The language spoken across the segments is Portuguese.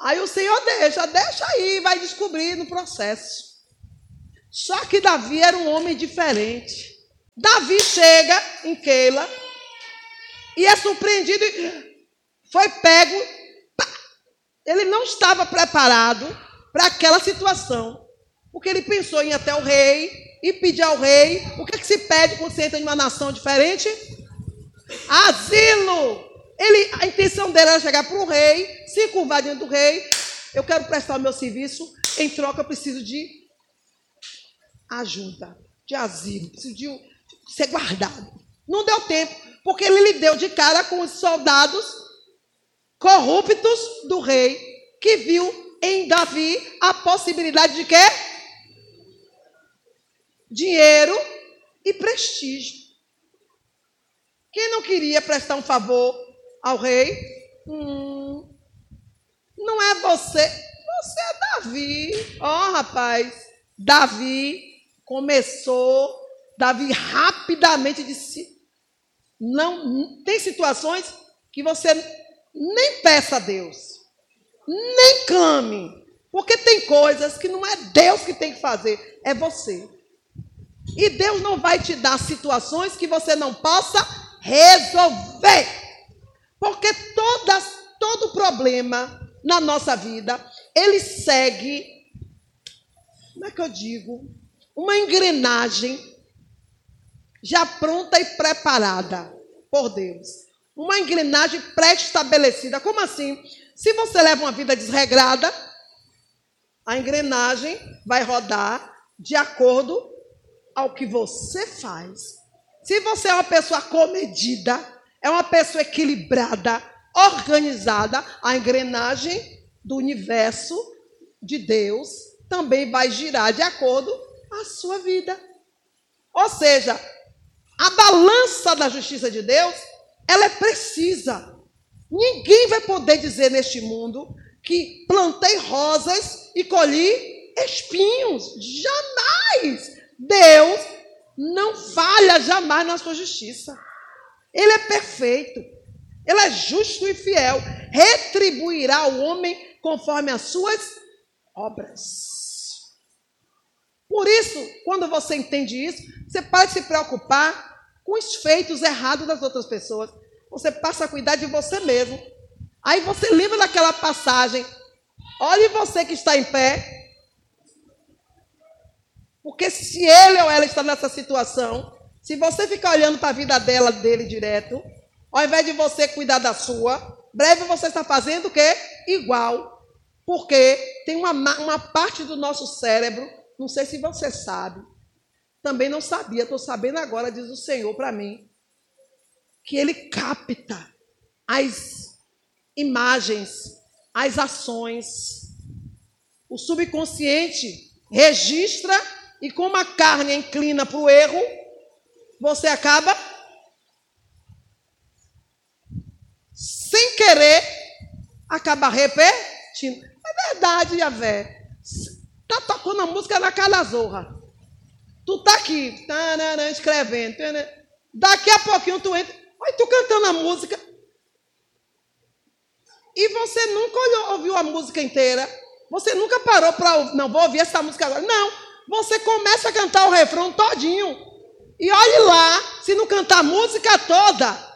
Aí o Senhor deixa, deixa aí, vai descobrir no processo. Só que Davi era um homem diferente. Davi chega em Keila e é surpreendido, foi pego. Pá. Ele não estava preparado para aquela situação. Porque ele pensou em ir até o rei e pedir ao rei. O que, é que se pede quando você entra em uma nação diferente? Asilo! Ele, a intenção dele era chegar para o rei, se curvar diante do rei. Eu quero prestar o meu serviço, em troca eu preciso de ajuda, de asilo, preciso de ser guardado. Não deu tempo, porque ele lhe deu de cara com os soldados corruptos do rei, que viu em Davi a possibilidade de quê? Dinheiro e prestígio. Quem não queria prestar um favor ao rei? Hum, não é você, você é Davi. Ó, oh, rapaz, Davi começou, Davi rapidamente disse: não, tem situações que você nem peça a Deus, nem clame, porque tem coisas que não é Deus que tem que fazer, é você. E Deus não vai te dar situações que você não possa resolver. Porque todas, todo problema na nossa vida, ele segue, como é que eu digo? Uma engrenagem já pronta e preparada por Deus. Uma engrenagem pré-estabelecida. Como assim? Se você leva uma vida desregrada, a engrenagem vai rodar de acordo ao que você faz. Se você é uma pessoa comedida, é uma pessoa equilibrada, organizada, a engrenagem do universo de Deus também vai girar de acordo com a sua vida. Ou seja, a balança da justiça de Deus, ela é precisa. Ninguém vai poder dizer neste mundo que plantei rosas e colhi espinhos. Jamais. Deus não falha jamais na sua justiça. Ele é perfeito. Ele é justo e fiel. Retribuirá ao homem conforme as suas obras. Por isso, quando você entende isso, você pode se preocupar com os feitos errados das outras pessoas. Você passa a cuidar de você mesmo. Aí você lembra daquela passagem. Olhe você que está em pé. Porque se ele ou ela está nessa situação, se você ficar olhando para a vida dela, dele direto, ao invés de você cuidar da sua, breve você está fazendo o quê? Igual. Porque tem uma, uma parte do nosso cérebro, não sei se você sabe, também não sabia, estou sabendo agora, diz o Senhor para mim, que ele capta as imagens, as ações. O subconsciente registra e como a carne inclina para o erro, você acaba sem querer acaba repetindo. É verdade, Javé. Tá tocando a música na calazorra. Tu tá aqui, tarará, escrevendo. Daqui a pouquinho tu entra. Olha, tu cantando a música. E você nunca ouviu a música inteira. Você nunca parou para. Não, vou ouvir essa música agora. Não. Você começa a cantar o refrão todinho. E olhe lá, se não cantar a música toda.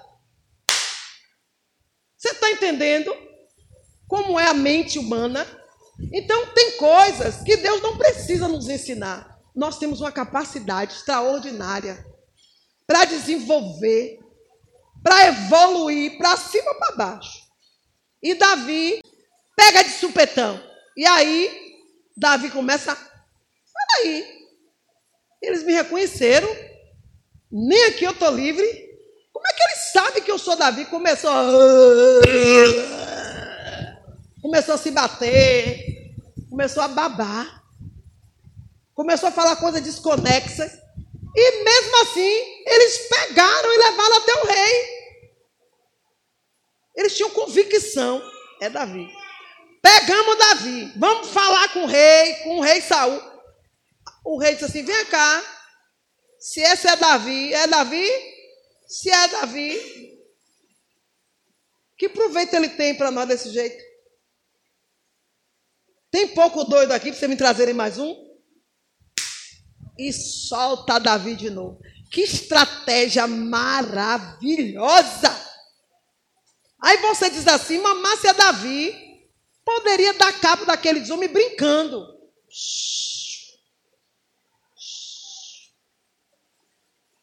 Você está entendendo como é a mente humana? Então, tem coisas que Deus não precisa nos ensinar. Nós temos uma capacidade extraordinária para desenvolver, para evoluir para cima para baixo. E Davi pega de supetão. E aí, Davi começa aí. Eles me reconheceram. Nem aqui eu estou livre. Como é que ele sabe que eu sou Davi? Começou a... Começou a se bater. Começou a babar. Começou a falar coisas desconexas. E mesmo assim, eles pegaram e levaram até o rei. Eles tinham convicção. É Davi. Pegamos Davi. Vamos falar com o rei, com o rei Saul. O rei disse assim: vem cá. Se esse é Davi, é Davi? Se é Davi, que proveito ele tem para nós desse jeito? Tem pouco doido aqui para você me trazerem mais um? E solta Davi de novo. Que estratégia maravilhosa! Aí você diz assim: mamasse a Davi poderia dar cabo daqueles homens brincando.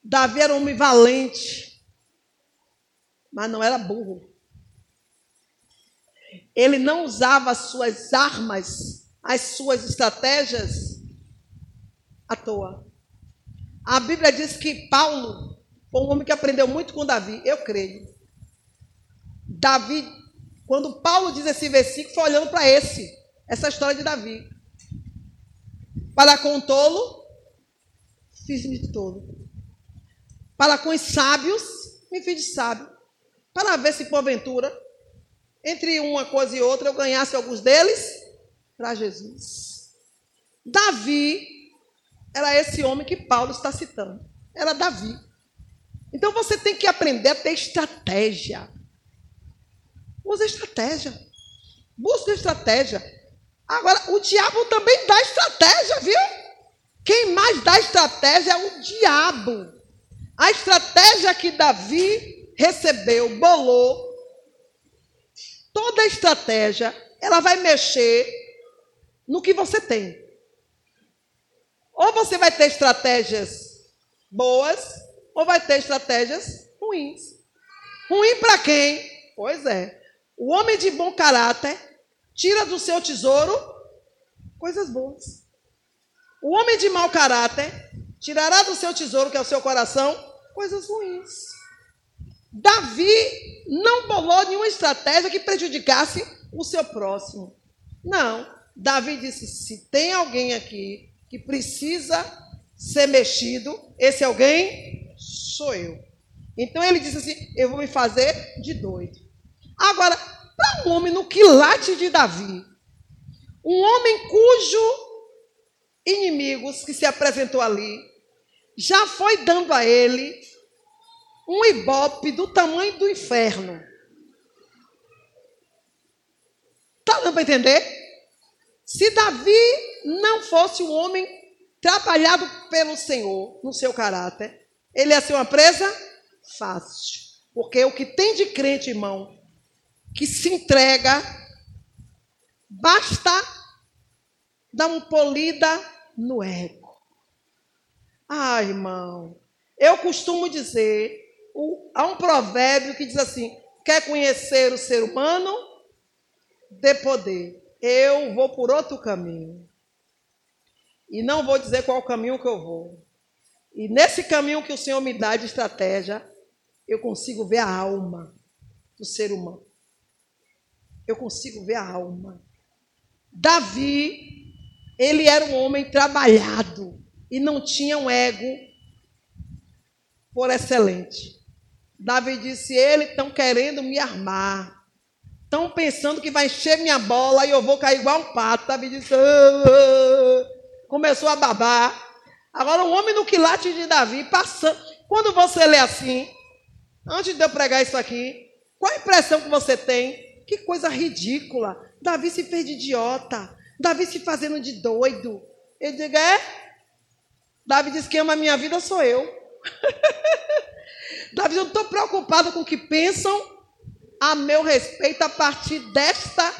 Davi era um homem valente, mas não era burro. Ele não usava as suas armas, as suas estratégias à toa. A Bíblia diz que Paulo foi um homem que aprendeu muito com Davi, eu creio. Davi, quando Paulo diz esse versículo, foi olhando para esse, essa história de Davi. Para com o tolo, fiz-me de tolo. Para com os sábios, me fiz de sábio. Para ver se porventura, entre uma coisa e outra, eu ganhasse alguns deles para Jesus. Davi era esse homem que Paulo está citando. Era Davi. Então você tem que aprender a ter estratégia. Usa estratégia. Busca estratégia. Agora, o diabo também dá estratégia, viu? Quem mais dá estratégia é o diabo. A estratégia que Davi recebeu, bolou, toda estratégia, ela vai mexer no que você tem. Ou você vai ter estratégias boas, ou vai ter estratégias ruins. Ruim para quem? Pois é. O homem de bom caráter tira do seu tesouro coisas boas. O homem de mau caráter tirará do seu tesouro, que é o seu coração, coisas ruins. Davi não bolou nenhuma estratégia que prejudicasse o seu próximo. Não. Davi disse: se tem alguém aqui que precisa ser mexido, esse alguém sou eu. Então ele disse assim: Eu vou me fazer de doido. Agora, para um homem no quilate de Davi, um homem cujo inimigos que se apresentou ali já foi dando a ele um ibope do tamanho do inferno. Está dando para entender? Se Davi não fosse um homem trabalhado pelo Senhor no seu caráter, ele ia ser uma presa fácil. Porque o que tem de crente, irmão, que se entrega, basta dar uma polida no ego. Ah, irmão, eu costumo dizer, há um provérbio que diz assim: quer conhecer o ser humano? Dê poder eu vou por outro caminho. E não vou dizer qual caminho que eu vou. E nesse caminho que o Senhor me dá de estratégia, eu consigo ver a alma do ser humano. Eu consigo ver a alma. Davi, ele era um homem trabalhado e não tinha um ego por excelente. Davi disse: Eles estão querendo me armar. Estão pensando que vai encher minha bola e eu vou cair igual um pato. Davi disse, ah, começou a babar. Agora, o homem no quilate de Davi, passando. Quando você lê assim, antes de eu pregar isso aqui, qual a impressão que você tem? Que coisa ridícula. Davi se fez de idiota. Davi se fazendo de doido. Eu digo, é? Davi diz que ama a minha vida, sou eu. Davi, eu não estou preocupado com o que pensam a meu respeito a partir desta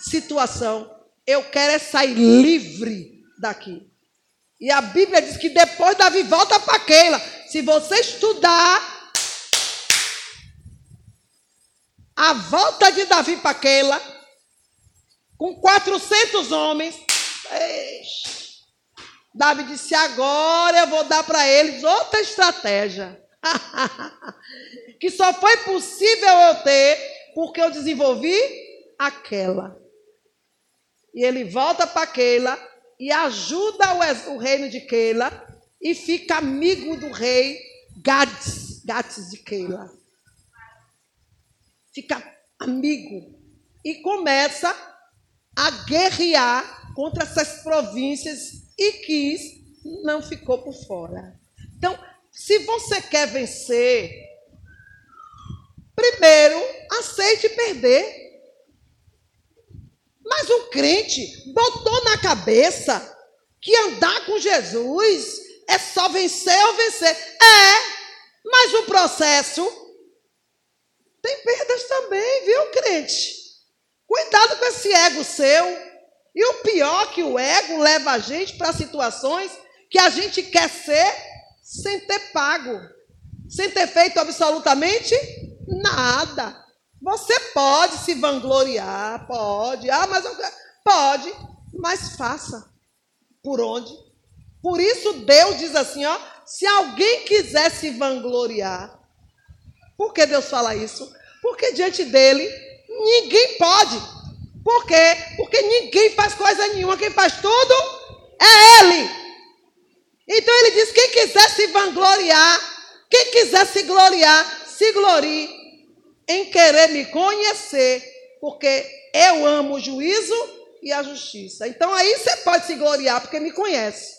situação. Eu quero é sair livre daqui. E a Bíblia diz que depois Davi volta para Keila. Se você estudar a volta de Davi para Keila, com 400 homens, Davi disse: agora eu vou dar para eles outra estratégia. que só foi possível eu ter porque eu desenvolvi aquela. E ele volta para Keila e ajuda o, o, reino de Keila e fica amigo do rei Gades, Gades de Keila. Fica amigo e começa a guerrear contra essas províncias e quis, não ficou por fora. Então, se você quer vencer, primeiro aceite perder. Mas o crente botou na cabeça que andar com Jesus é só vencer ou vencer. É, mas o processo tem perdas também, viu, crente? Cuidado com esse ego seu. E o pior que o ego leva a gente para situações que a gente quer ser sem ter pago, sem ter feito absolutamente nada. Você pode se vangloriar, pode. Ah, mas eu... pode, mas faça. Por onde? Por isso Deus diz assim, ó, se alguém quiser se vangloriar, por que Deus fala isso? Porque diante dele ninguém pode. Por quê? Porque ninguém faz coisa nenhuma, quem faz tudo é ele. Então ele diz: quem quiser se vangloriar, quem quiser se gloriar, se glorie em querer me conhecer, porque eu amo o juízo e a justiça. Então aí você pode se gloriar porque me conhece.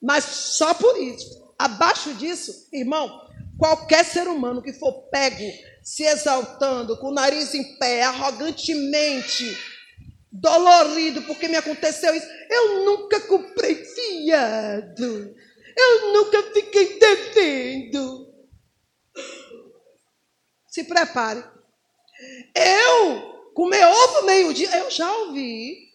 Mas só por isso. Abaixo disso, irmão, qualquer ser humano que for pego se exaltando, com o nariz em pé, arrogantemente, dolorido porque me aconteceu isso, eu nunca comprei fiado. Eu nunca fiquei devendo. Se prepare. Eu comer ovo meio-dia, eu já ouvi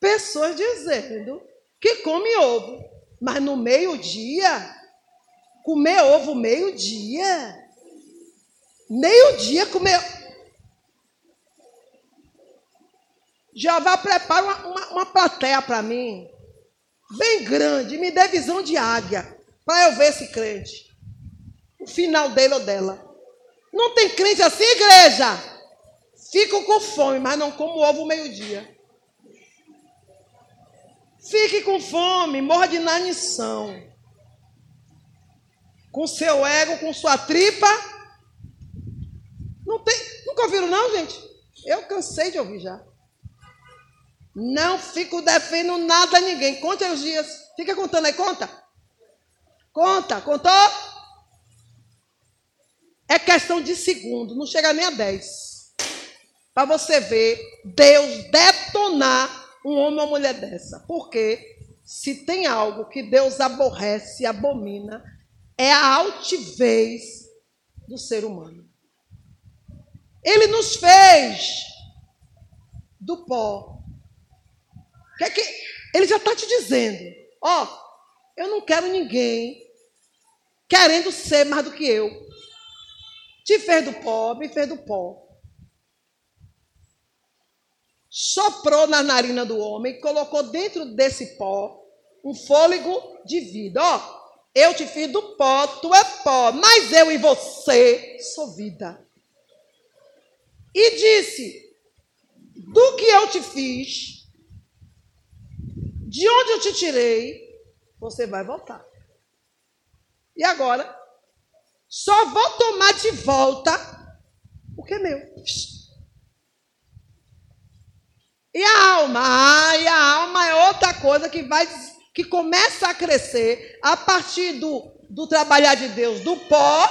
pessoas dizendo que come ovo, mas no meio-dia, comer ovo meio-dia. Meio-dia comer. Jeová prepara uma, uma, uma plateia para mim, bem grande, me dê visão de águia, para eu ver esse crente. O final dele ou dela. Não tem crente assim, igreja? Fico com fome, mas não como ovo meio-dia. Fique com fome, morra de inanição. Com seu ego, com sua tripa. Não tem, nunca ouviram não, gente? Eu cansei de ouvir já. Não fico defendendo nada a ninguém. Conte os dias. Fica contando aí, conta. Conta, contou? É questão de segundo, não chega nem a 10. Para você ver Deus detonar um homem ou uma mulher dessa. Porque se tem algo que Deus aborrece abomina, é a altivez do ser humano. Ele nos fez do pó. Que é que ele já está te dizendo, ó, oh, eu não quero ninguém querendo ser mais do que eu. Te fez do pó, me fez do pó. Soprou na narina do homem colocou dentro desse pó um fôlego de vida. Ó, eu te fiz do pó, tu é pó, mas eu e você sou vida. E disse: Do que eu te fiz, de onde eu te tirei, você vai voltar. E agora, só vou tomar de volta o que é meu. E a alma? Ah, e a alma é outra coisa que vai que começa a crescer a partir do, do trabalhar de Deus, do pó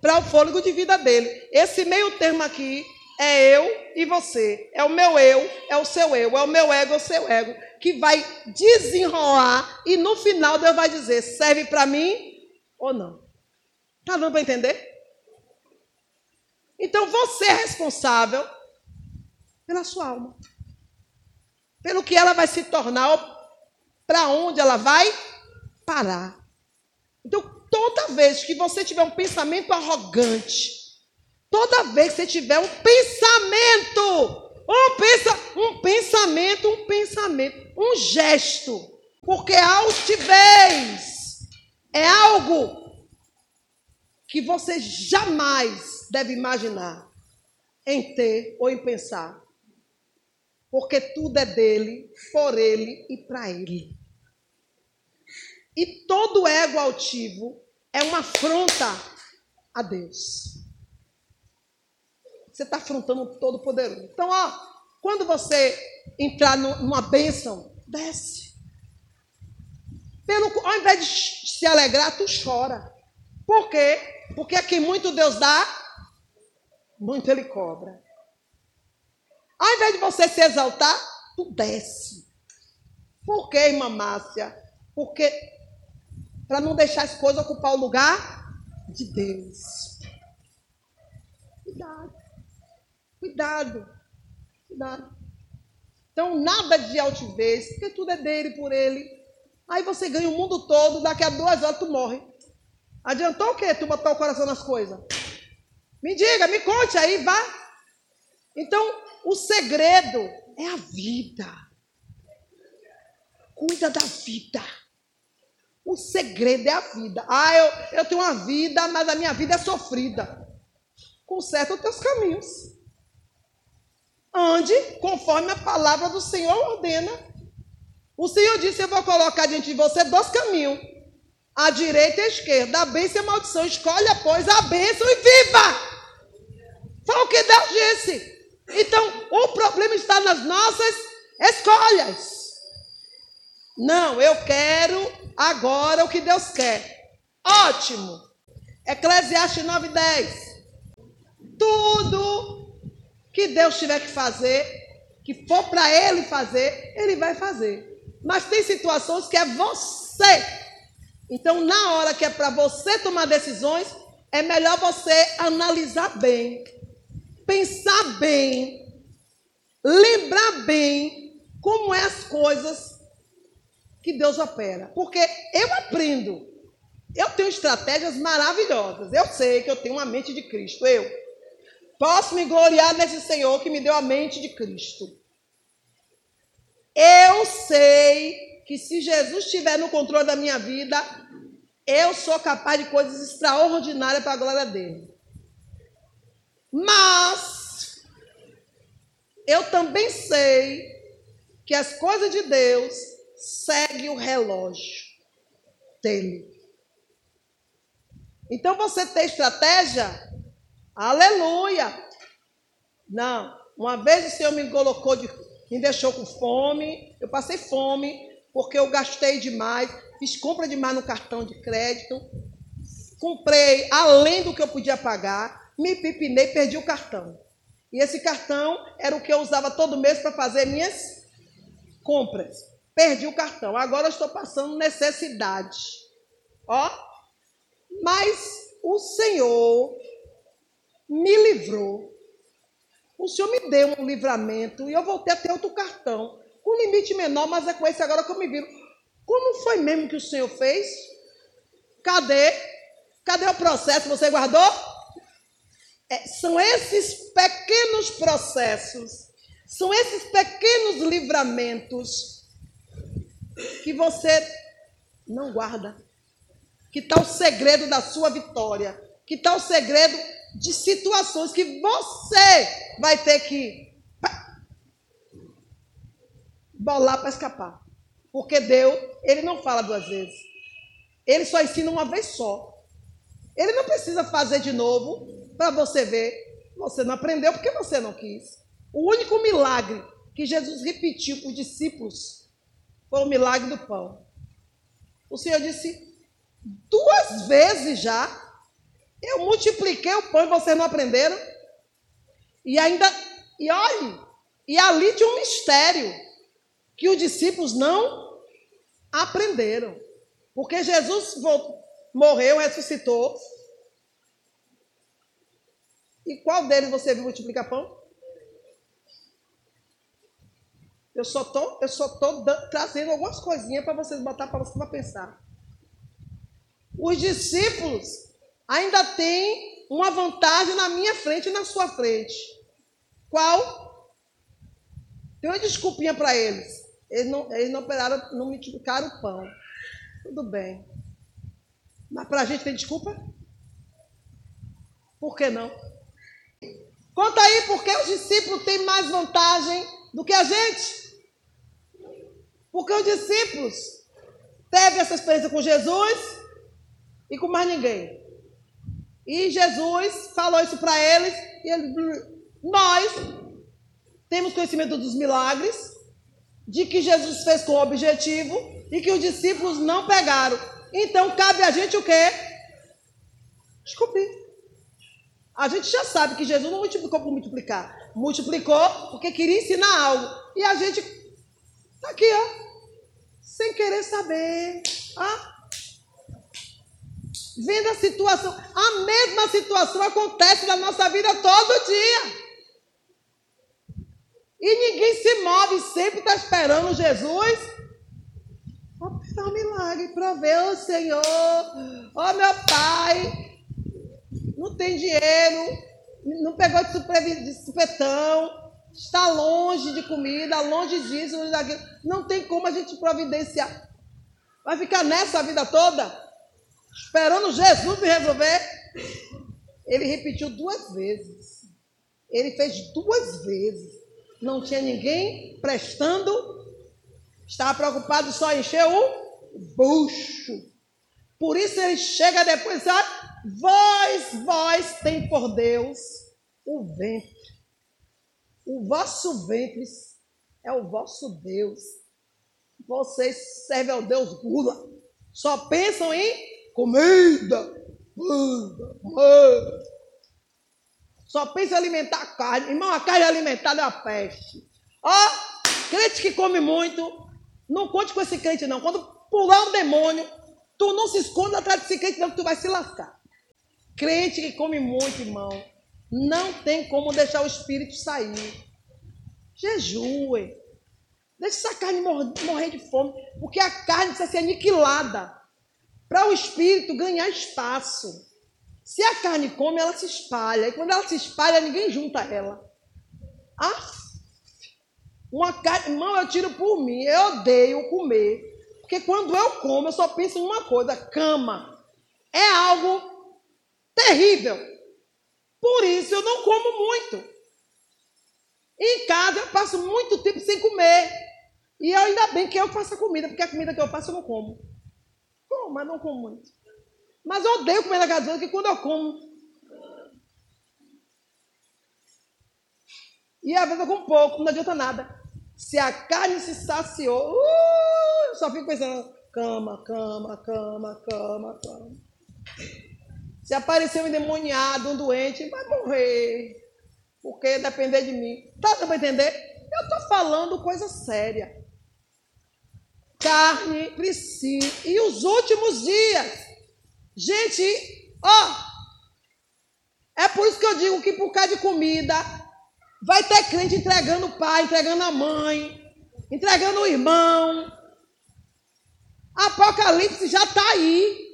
para o fôlego de vida dele. Esse meio termo aqui é eu e você. É o meu eu, é o seu eu, é o meu ego, é o seu ego, que vai desenrolar e no final Deus vai dizer: serve para mim ou não. Tá dando para entender? Então você é responsável pela sua alma. Pelo que ela vai se tornar, para onde ela vai parar. Então, toda vez que você tiver um pensamento arrogante, toda vez que você tiver um pensamento, um, pensa, um pensamento, um pensamento, um gesto, porque altivez é algo que você jamais deve imaginar em ter ou em pensar. Porque tudo é dele, por ele e para ele. E todo ego altivo é uma afronta a Deus. Você está afrontando o Todo-Poderoso. Então, ó, quando você entrar numa bênção, desce. Pelo, ao invés de se alegrar, tu chora. Por quê? Porque a quem muito Deus dá, muito Ele cobra. Ao invés de você se exaltar, tu desce. Por quê, irmã Márcia? Porque para não deixar as coisas ocupar o lugar de Deus. Cuidado. Cuidado. Cuidado. Então, nada de altivez, porque tudo é dele, por ele. Aí você ganha o mundo todo, daqui a duas horas tu morre. Adiantou o quê? Tu botar o coração nas coisas? Me diga, me conte aí, vá. Então, o segredo é a vida. Cuida da vida. O segredo é a vida. Ah, eu, eu tenho uma vida, mas a minha vida é sofrida. Conserta os teus caminhos. Ande conforme a palavra do Senhor ordena. O Senhor disse: Eu vou colocar diante de você dois caminhos, a direita e a esquerda, a bênção e a maldição. Escolha, pois, a bênção e viva. Foi o que Deus disse. Então, o problema está nas nossas escolhas. Não, eu quero agora o que Deus quer. Ótimo. Eclesiastes 9:10. Tudo que Deus tiver que fazer, que for para ele fazer, ele vai fazer. Mas tem situações que é você. Então, na hora que é para você tomar decisões, é melhor você analisar bem, pensar bem, lembrar bem como é as coisas que Deus opera. Porque eu aprendo. Eu tenho estratégias maravilhosas. Eu sei que eu tenho uma mente de Cristo. Eu posso me gloriar nesse Senhor que me deu a mente de Cristo. Eu sei que se Jesus estiver no controle da minha vida, eu sou capaz de coisas extraordinárias para a glória dele. Mas eu também sei que as coisas de Deus segue o relógio dele. Então você tem estratégia? Aleluia! Não, uma vez o Senhor me colocou de, me deixou com fome, eu passei fome porque eu gastei demais, fiz compra demais no cartão de crédito, comprei além do que eu podia pagar, me pipinei, perdi o cartão. E esse cartão era o que eu usava todo mês para fazer minhas compras perdi o cartão. Agora estou passando necessidade. Ó, mas o Senhor me livrou. O Senhor me deu um livramento e eu voltei a ter outro cartão. Com limite menor, mas é com esse agora que eu me viro. Como foi mesmo que o Senhor fez? Cadê? Cadê o processo? Você guardou? É, são esses pequenos processos, são esses pequenos livramentos que você não guarda. Que está o segredo da sua vitória. Que está o segredo de situações que você vai ter que bolar para escapar. Porque Deus, ele não fala duas vezes. Ele só ensina uma vez só. Ele não precisa fazer de novo para você ver. Você não aprendeu porque você não quis. O único milagre que Jesus repetiu para os discípulos foi o milagre do pão. O Senhor disse duas vezes já. Eu multipliquei o pão e vocês não aprenderam. E ainda, e olhe, e ali tinha um mistério que os discípulos não aprenderam. Porque Jesus morreu, ressuscitou. E qual deles você viu multiplicar pão? Eu só tô, eu só tô trazendo algumas coisinhas para vocês botar para vocês pensar. Os discípulos ainda têm uma vantagem na minha frente e na sua frente. Qual? Tem uma desculpinha para eles. Eles não, eles não operaram, não multiplicaram o pão. Tudo bem. Mas para a gente tem desculpa? Por que não? Conta aí por que os discípulos têm mais vantagem do que a gente. Porque os discípulos teve essa experiência com Jesus e com mais ninguém. E Jesus falou isso para eles e nós temos conhecimento dos milagres, de que Jesus fez com objetivo e que os discípulos não pegaram. Então cabe a gente o quê? Descobrir. A gente já sabe que Jesus não multiplicou por multiplicar. Multiplicou porque queria ensinar algo. E a gente está aqui, ó. Sem querer saber. Ah, vendo a situação. A mesma situação acontece na nossa vida todo dia. E ninguém se move, sempre está esperando Jesus operar um milagre, prover o Senhor. Ó oh, meu pai, não tem dinheiro, não pegou de, supetão, está longe de comida, longe disso, longe daquilo. Não tem como a gente providenciar. Vai ficar nessa vida toda? Esperando Jesus me resolver. Ele repetiu duas vezes. Ele fez duas vezes. Não tinha ninguém prestando. Estava preocupado só em encher o bucho. Por isso ele chega depois, sabe? Vós, vós tem por Deus o ventre. O vosso ventre é o vosso Deus. Vocês servem ao Deus gula. Só pensam em comida, comida, comida. Só pensa em alimentar a carne. Irmão, a carne alimentada é uma peste. Ó, crente que come muito, não conte com esse crente não. Quando pular um demônio, tu não se esconda atrás desse crente não, que tu vai se lascar. Crente que come muito, irmão, não tem como deixar o espírito sair. Jejue. Deixa essa carne morrer de fome, porque a carne precisa ser aniquilada para o espírito ganhar espaço. Se a carne come, ela se espalha. E quando ela se espalha, ninguém junta ela. Ah, uma carne, irmão, eu tiro por mim. Eu odeio comer. Porque quando eu como, eu só penso em uma coisa: cama. É algo terrível. Por isso eu não como muito. Em casa eu passo muito tempo sem comer. E ainda bem que eu faço a comida, porque a comida que eu faço eu não como. Como, mas não como muito. Mas eu odeio comer na casa que quando eu como. E às vezes eu como pouco, não adianta nada. Se a carne se saciou, uh, só fico pensando, cama, cama, cama, cama, cama. Se aparecer um endemoniado, um doente, vai morrer. Porque depender de mim. Tá dando para entender? Eu estou falando coisa séria carne precisa. E os últimos dias. Gente, ó. É por isso que eu digo que por causa de comida, vai ter crente entregando o pai, entregando a mãe, entregando o irmão. Apocalipse já está aí.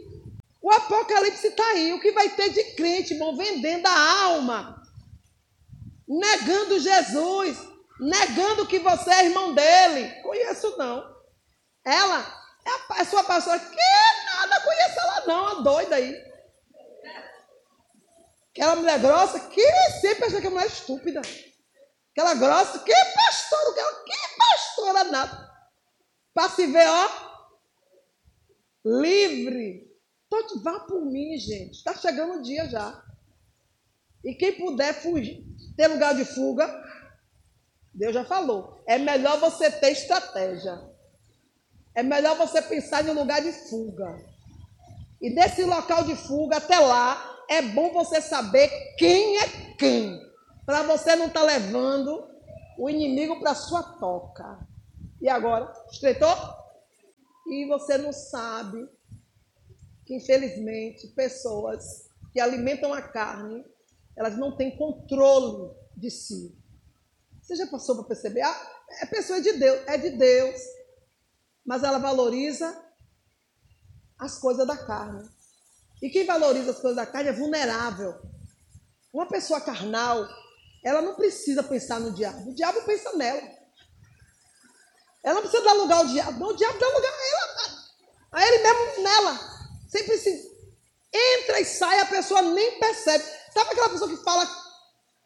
O Apocalipse está aí. O que vai ter de crente, irmão, vendendo a alma, negando Jesus, negando que você é irmão dele. Conheço não. Ela é a, é sua pastora. Que nada conhece ela não, a doida aí. Aquela mulher grossa, que sempre acha que é mulher estúpida. Aquela grossa, que pastora, que pastora nada. Para se ver, ó, livre. Então, vá por mim, gente. Está chegando o dia já. E quem puder fugir, ter lugar de fuga, Deus já falou. É melhor você ter estratégia. É melhor você pensar em um lugar de fuga. E desse local de fuga até lá, é bom você saber quem é quem. Para você não estar tá levando o inimigo para sua toca. E agora, estreitou? E você não sabe que, infelizmente, pessoas que alimentam a carne, elas não têm controle de si. Você já passou para perceber? Ah, é pessoa de Deus, é de Deus mas ela valoriza as coisas da carne. E quem valoriza as coisas da carne é vulnerável. Uma pessoa carnal, ela não precisa pensar no diabo. O diabo pensa nela. Ela não precisa dar lugar ao diabo. Não, o diabo dá lugar a ela. A ele mesmo nela. Sem precisar. Entra e sai, a pessoa nem percebe. Sabe aquela pessoa que fala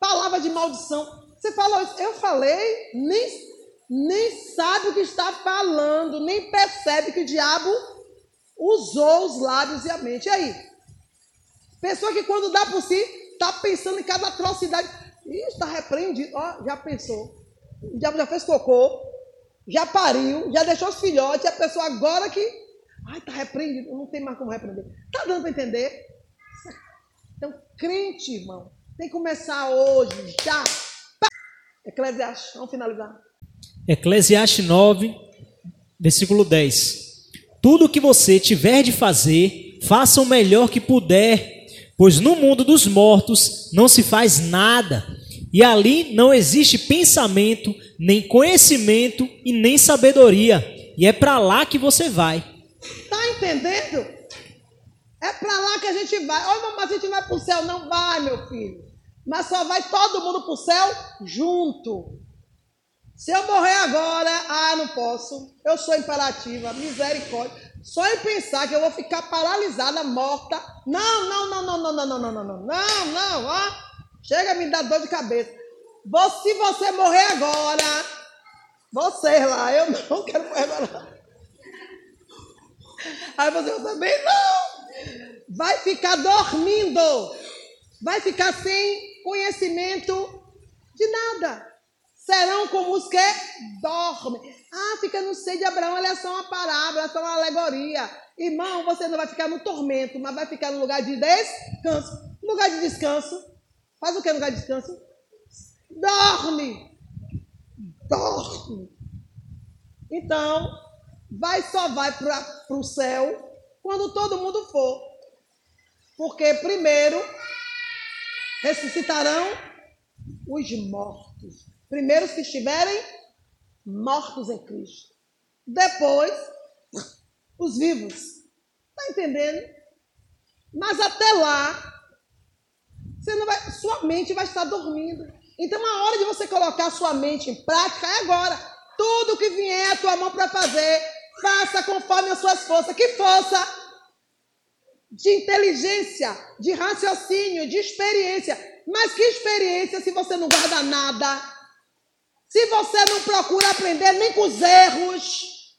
palavra de maldição? Você fala, eu falei, nem nem sabe o que está falando, nem percebe que o diabo usou os lábios e a mente. E aí? Pessoa que quando dá por si, está pensando em cada atrocidade. Ih, está repreendido. Ó, já pensou. O diabo já fez cocô, já pariu, já deixou os filhotes, e a pessoa agora que. Ai, está repreendido, não tem mais como repreender. Está dando para entender? Então, crente, irmão, Tem que começar hoje, já. Eclesiastes, vamos finalizar. Eclesiastes 9, versículo 10. Tudo que você tiver de fazer, faça o melhor que puder, pois no mundo dos mortos não se faz nada, e ali não existe pensamento, nem conhecimento e nem sabedoria, e é para lá que você vai. Tá entendendo? É para lá que a gente vai. Olha, mas a gente vai para o céu. Não vai, meu filho. Mas só vai todo mundo para o céu junto. Se eu morrer agora, ah, não posso. Eu sou imperativa, misericórdia. Só em pensar que eu vou ficar paralisada, morta. Não, não, não, não, não, não, não, não, não, não, não, não, ó. Chega a me dar dor de cabeça. Se você morrer agora, você lá, eu não quero morrer agora. Aí você também não. Vai ficar dormindo. Vai ficar sem conhecimento de nada serão como os que dormem. Ah, fica no seio de Abraão, olha só uma parábola, é só uma alegoria. Irmão, você não vai ficar no tormento, mas vai ficar no lugar de descanso. Lugar de descanso, faz o que no lugar de descanso? Dorme. Dorme. Então, vai só vai para o céu quando todo mundo for. Porque primeiro ressuscitarão os mortos. Primeiro os que estiverem mortos em Cristo. Depois, os vivos. Está entendendo? Mas até lá, você não vai, sua mente vai estar dormindo. Então a hora de você colocar sua mente em prática é agora. Tudo que vier a tua mão para fazer, faça conforme as suas forças. Que força? De inteligência, de raciocínio, de experiência. Mas que experiência se você não guarda nada? Se você não procura aprender nem com os erros,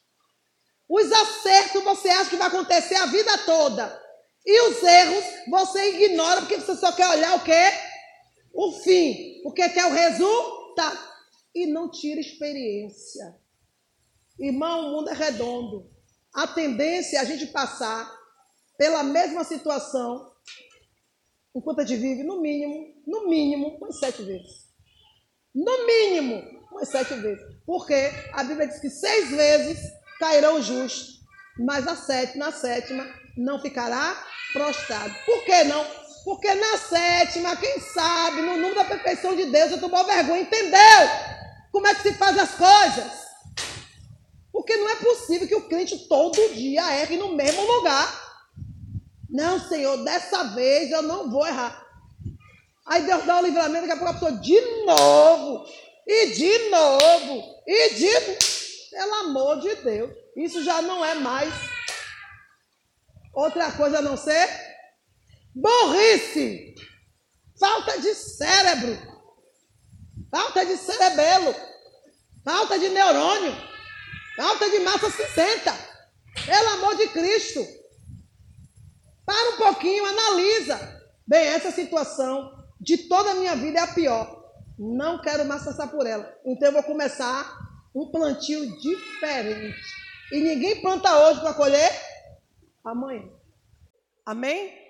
os acertos você acha que vai acontecer a vida toda. E os erros você ignora porque você só quer olhar o quê? O fim. Porque quer o resultado. E não tira experiência. Irmão, o mundo é redondo. A tendência é a gente passar pela mesma situação enquanto a gente vive, no mínimo, no mínimo, umas sete vezes. No mínimo umas sete vezes. Porque a Bíblia diz que seis vezes cairão o justo, mas a sétima, na sétima não ficará prostrado. Por que não? Porque na sétima, quem sabe, no número da perfeição de Deus, eu tomou vergonha, entendeu? Como é que se faz as coisas? Porque não é possível que o crente todo dia erre no mesmo lugar. Não, Senhor, dessa vez eu não vou errar. Aí Deus dá o livramento, daqui a pouco a pessoa de novo e de novo, e de. Pelo amor de Deus, isso já não é mais outra coisa a não ser burrice, falta de cérebro, falta de cerebelo, falta de neurônio, falta de massa cinzenta. Pelo amor de Cristo. Para um pouquinho, analisa. Bem, essa situação de toda a minha vida é a pior. Não quero mais passar por ela. Então eu vou começar um plantio diferente. E ninguém planta hoje para colher amanhã. Amém?